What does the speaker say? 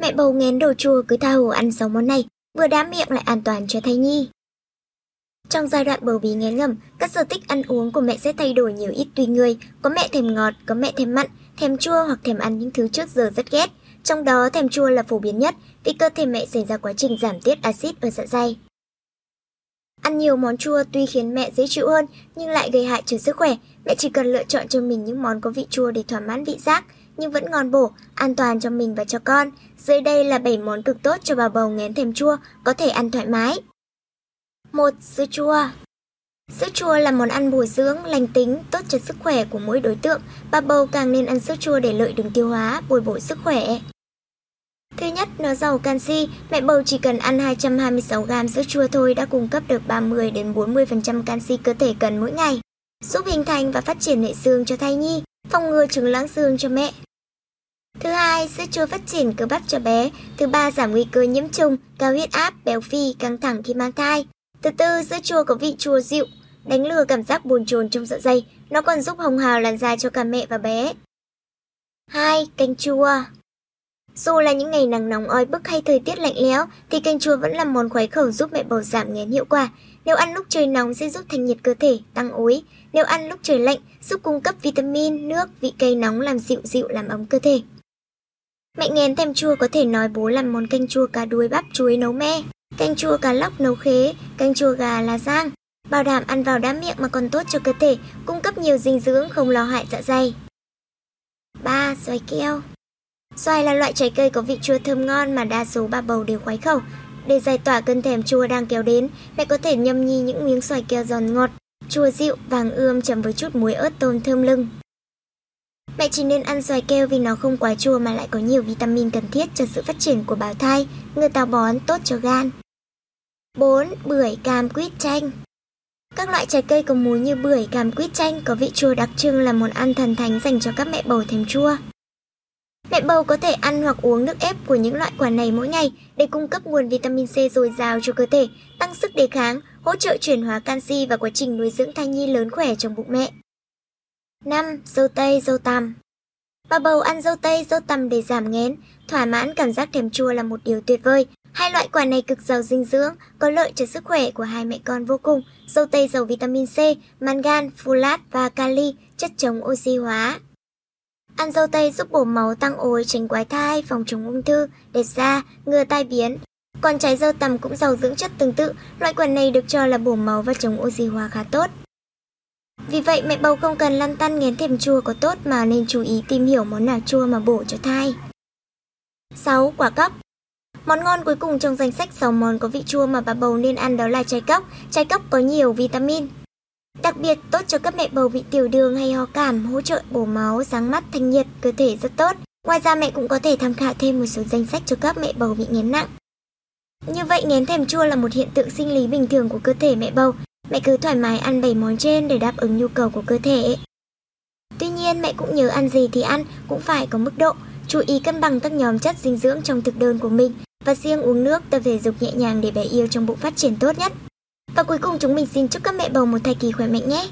Mẹ bầu ngén đồ chua cứ tha hồ ăn sáu món này, vừa đá miệng lại an toàn cho thai nhi. Trong giai đoạn bầu bí ngén ngầm, các sở thích ăn uống của mẹ sẽ thay đổi nhiều ít tùy người. Có mẹ thèm ngọt, có mẹ thèm mặn, thèm chua hoặc thèm ăn những thứ trước giờ rất ghét. Trong đó thèm chua là phổ biến nhất vì cơ thể mẹ xảy ra quá trình giảm tiết axit ở dạ dày. Ăn nhiều món chua tuy khiến mẹ dễ chịu hơn nhưng lại gây hại cho sức khỏe. Mẹ chỉ cần lựa chọn cho mình những món có vị chua để thỏa mãn vị giác nhưng vẫn ngon bổ, an toàn cho mình và cho con. Dưới đây là 7 món cực tốt cho bà bầu ngén thèm chua, có thể ăn thoải mái. 1. Sữa chua Sữa chua là món ăn bổ dưỡng, lành tính, tốt cho sức khỏe của mỗi đối tượng. Bà bầu càng nên ăn sữa chua để lợi đường tiêu hóa, bồi bổ sức khỏe. Thứ nhất, nó giàu canxi, mẹ bầu chỉ cần ăn 226g sữa chua thôi đã cung cấp được 30 đến 40% canxi cơ thể cần mỗi ngày, giúp hình thành và phát triển hệ xương cho thai nhi, phòng ngừa chứng loãng xương cho mẹ. Thứ hai, sữa chua phát triển cơ bắp cho bé. Thứ ba, giảm nguy cơ nhiễm trùng, cao huyết áp, béo phì, căng thẳng khi mang thai. Thứ tư, sữa chua có vị chua dịu, đánh lừa cảm giác buồn chồn trong dạ dày. Nó còn giúp hồng hào làn da cho cả mẹ và bé. 2. Canh chua dù là những ngày nắng nóng oi bức hay thời tiết lạnh lẽo, thì canh chua vẫn là món khoái khẩu giúp mẹ bầu giảm nghén hiệu quả. Nếu ăn lúc trời nóng sẽ giúp thanh nhiệt cơ thể, tăng ối. Nếu ăn lúc trời lạnh, giúp cung cấp vitamin, nước, vị cây nóng làm dịu dịu làm ấm cơ thể. Mẹ nghén thèm chua có thể nói bố làm món canh chua cá đuối bắp chuối nấu me, canh chua cá lóc nấu khế, canh chua gà lá giang. Bảo đảm ăn vào đã miệng mà còn tốt cho cơ thể, cung cấp nhiều dinh dưỡng không lo hại dạ dày. 3. Xoài keo Xoài là loại trái cây có vị chua thơm ngon mà đa số bà bầu đều khoái khẩu. Để giải tỏa cơn thèm chua đang kéo đến, mẹ có thể nhâm nhi những miếng xoài keo giòn ngọt, chua dịu, vàng ươm chấm với chút muối ớt tôm thơm lưng. Mẹ chỉ nên ăn xoài keo vì nó không quá chua mà lại có nhiều vitamin cần thiết cho sự phát triển của bào thai, người táo bón tốt cho gan. 4. Bưởi, cam, quýt, chanh Các loại trái cây có múi như bưởi, cam, quýt, chanh có vị chua đặc trưng là món ăn thần thánh dành cho các mẹ bầu thèm chua. Mẹ bầu có thể ăn hoặc uống nước ép của những loại quả này mỗi ngày để cung cấp nguồn vitamin C dồi dào cho cơ thể, tăng sức đề kháng, hỗ trợ chuyển hóa canxi và quá trình nuôi dưỡng thai nhi lớn khỏe trong bụng mẹ. 5. Dâu tây, dâu tằm Bà bầu ăn dâu tây, dâu tằm để giảm nghén, thỏa mãn cảm giác thèm chua là một điều tuyệt vời. Hai loại quả này cực giàu dinh dưỡng, có lợi cho sức khỏe của hai mẹ con vô cùng. Dâu tây giàu vitamin C, mangan, folate và kali, chất chống oxy hóa. Ăn dâu tây giúp bổ máu tăng ối, tránh quái thai, phòng chống ung thư, đẹp da, ngừa tai biến. Còn trái dâu tằm cũng giàu dưỡng chất tương tự, loại quả này được cho là bổ máu và chống oxy hóa khá tốt. Vì vậy mẹ bầu không cần lăn tăn nghén thèm chua có tốt mà nên chú ý tìm hiểu món nào chua mà bổ cho thai. 6. Quả cóc Món ngon cuối cùng trong danh sách 6 món có vị chua mà bà bầu nên ăn đó là trái cóc. Trái cóc có nhiều vitamin, Đặc biệt tốt cho các mẹ bầu bị tiểu đường hay ho cảm, hỗ trợ bổ máu, sáng mắt, thanh nhiệt, cơ thể rất tốt. Ngoài ra mẹ cũng có thể tham khảo thêm một số danh sách cho các mẹ bầu bị nghén nặng. Như vậy nghén thèm chua là một hiện tượng sinh lý bình thường của cơ thể mẹ bầu. Mẹ cứ thoải mái ăn 7 món trên để đáp ứng nhu cầu của cơ thể. Tuy nhiên mẹ cũng nhớ ăn gì thì ăn cũng phải có mức độ, chú ý cân bằng các nhóm chất dinh dưỡng trong thực đơn của mình và riêng uống nước tập thể dục nhẹ nhàng để bé yêu trong bụng phát triển tốt nhất. Và cuối cùng chúng mình xin chúc các mẹ bầu một thai kỳ khỏe mạnh nhé.